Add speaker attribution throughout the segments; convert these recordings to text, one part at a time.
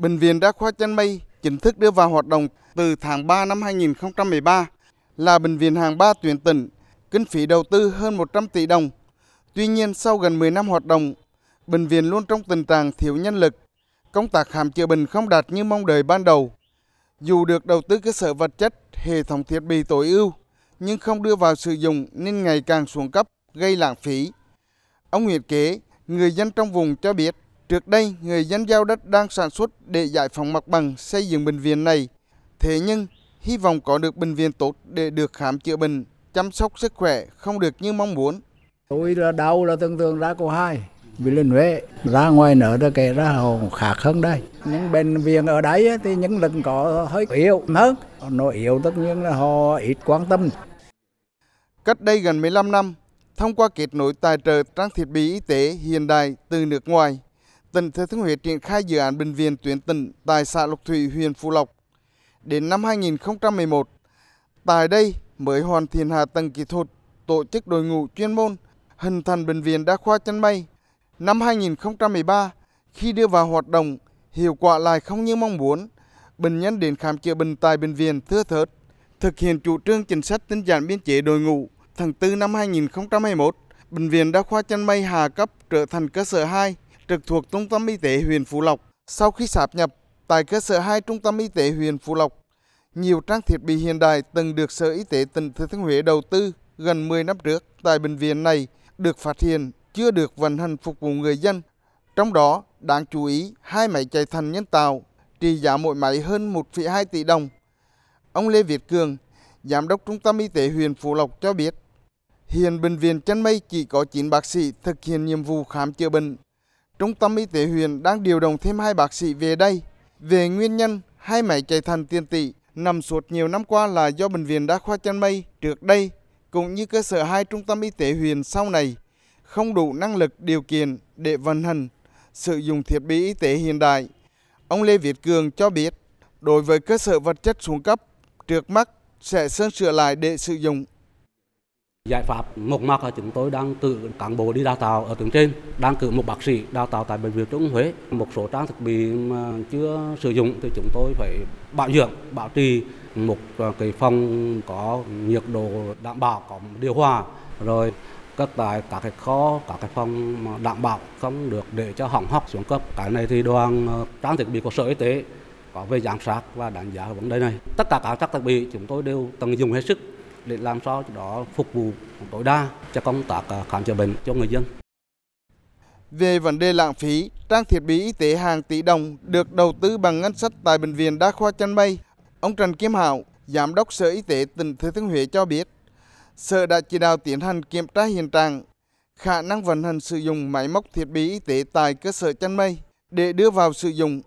Speaker 1: Bệnh viện Đa khoa Chân Mây chính thức đưa vào hoạt động từ tháng 3 năm 2013 là bệnh viện hàng 3 tuyến tỉnh, kinh phí đầu tư hơn 100 tỷ đồng. Tuy nhiên, sau gần 10 năm hoạt động, bệnh viện luôn trong tình trạng thiếu nhân lực, công tác khám chữa bệnh không đạt như mong đợi ban đầu. Dù được đầu tư cơ sở vật chất, hệ thống thiết bị tối ưu, nhưng không đưa vào sử dụng nên ngày càng xuống cấp, gây lãng phí. Ông Nguyễn Kế, người dân trong vùng cho biết, trước đây người dân giao đất đang sản xuất để giải phóng mặt bằng xây dựng bệnh viện này. Thế nhưng, hy vọng có được bệnh viện tốt để được khám chữa bệnh, chăm sóc sức khỏe không được như mong muốn.
Speaker 2: Tôi là đau là tưởng tượng ra cô hai, vì lên Huế, ra ngoài nở ra kể ra hồ khác hơn đây. Những bệnh viện ở đấy thì những lực có hơi yếu hơn, nó yếu tất nhiên là họ ít quan tâm.
Speaker 1: Cách đây gần 15 năm, thông qua kết nối tài trợ trang thiết bị y tế hiện đại từ nước ngoài, tỉnh Thừa Thiên Huế triển khai dự án bệnh viện tuyến tỉnh tại xã Lộc Thủy, huyện Phú Lộc. Đến năm 2011, tại đây mới hoàn thiện hạ tầng kỹ thuật, tổ chức đội ngũ chuyên môn, hình thành bệnh viện đa khoa chân mây. Năm 2013, khi đưa vào hoạt động, hiệu quả lại không như mong muốn. Bệnh nhân đến khám chữa bệnh tại bệnh viện thưa thớt, thực hiện chủ trương chính sách tinh giản biên chế đội ngũ. Tháng 4 năm 2021, Bệnh viện Đa khoa chân mây hà cấp trở thành cơ sở 2 trực thuộc Trung tâm Y tế huyện Phú Lộc. Sau khi sáp nhập tại cơ sở 2 Trung tâm Y tế huyện Phú Lộc, nhiều trang thiết bị hiện đại từng được Sở Y tế tỉnh Thừa Thiên Huế đầu tư gần 10 năm trước tại bệnh viện này được phát hiện chưa được vận hành phục vụ người dân. Trong đó, đáng chú ý, hai máy chạy thận nhân tạo trị giá mỗi máy hơn 1,2 tỷ đồng. Ông Lê Việt Cường, Giám đốc Trung tâm Y tế huyện Phú Lộc cho biết, hiện bệnh viện Chân Mây chỉ có 9 bác sĩ thực hiện nhiệm vụ khám chữa bệnh. Trung tâm Y tế huyện đang điều động thêm hai bác sĩ về đây. Về nguyên nhân, hai máy chạy thận tiền tỷ nằm suốt nhiều năm qua là do Bệnh viện Đa khoa Chân Mây trước đây cũng như cơ sở hai trung tâm y tế huyện sau này không đủ năng lực điều kiện để vận hành sử dụng thiết bị y tế hiện đại. Ông Lê Việt Cường cho biết, đối với cơ sở vật chất xuống cấp, trước mắt sẽ sơn sửa lại để sử dụng.
Speaker 3: Giải pháp một mặt là chúng tôi đang cử cán bộ đi đào tạo ở tuyến trên, đang cử một bác sĩ đào tạo tại bệnh viện Trung Huế. Một số trang thiết bị mà chưa sử dụng thì chúng tôi phải bảo dưỡng, bảo trì một à, cái phòng có nhiệt độ đảm bảo, có điều hòa, rồi các tại các cái kho, các cái phòng đảm bảo không được để cho hỏng hóc xuống cấp. Cái này thì đoàn à, trang thiết bị của sở y tế có về giám sát và đánh giá vấn đề này. Tất cả các trang thiết bị chúng tôi đều tận dụng hết sức để làm sao đó phục vụ tối đa cho công tác ờ, khám chữa bệnh cho người dân.
Speaker 1: Về vấn đề lãng phí, trang thiết bị y tế hàng tỷ đồng được đầu tư bằng ngân sách tại bệnh viện Đa khoa Chân Mây. Ông Trần Kim Hảo, Giám đốc Sở Y tế tỉnh Thừa Thiên Huế cho biết, Sở đã chỉ đạo tiến hành kiểm tra hiện trạng, khả năng vận hành sử dụng máy móc thiết bị y tế tại cơ sở chăn Mây để đưa vào sử dụng.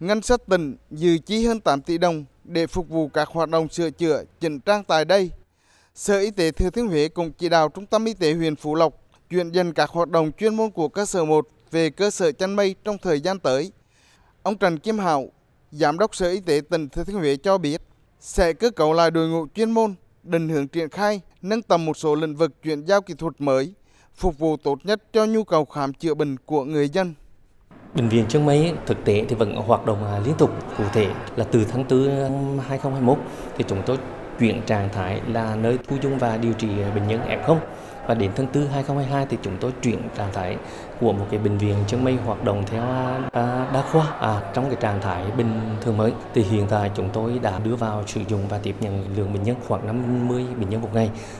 Speaker 1: Ngân sách tỉnh dự chi hơn 8 tỷ đồng để phục vụ các hoạt động sửa chữa, chỉnh trang tại đây. Sở Y tế Thừa Thiên Huế cũng chỉ đạo Trung tâm Y tế huyện Phú Lộc chuyển dần các hoạt động chuyên môn của cơ sở 1 về cơ sở chăn mây trong thời gian tới. Ông Trần Kim Hảo, Giám đốc Sở Y tế tỉnh Thừa Thiên Huế cho biết sẽ cơ cấu lại đội ngũ chuyên môn, định hướng triển khai, nâng tầm một số lĩnh vực chuyển giao kỹ thuật mới, phục vụ tốt nhất cho nhu cầu khám chữa bệnh của người dân.
Speaker 4: Bệnh viện Trương Mây thực tế thì vẫn hoạt động à, liên tục. Cụ thể là từ tháng 4 năm 2021 thì chúng tôi chuyển trạng thái là nơi thu dung và điều trị bệnh nhân F0 và đến tháng 4 2022 thì chúng tôi chuyển trạng thái của một cái bệnh viện chân mây hoạt động theo à, đa khoa à, trong cái trạng thái bình thường mới. Thì hiện tại chúng tôi đã đưa vào sử dụng và tiếp nhận lượng bệnh nhân khoảng 50 bệnh nhân một ngày.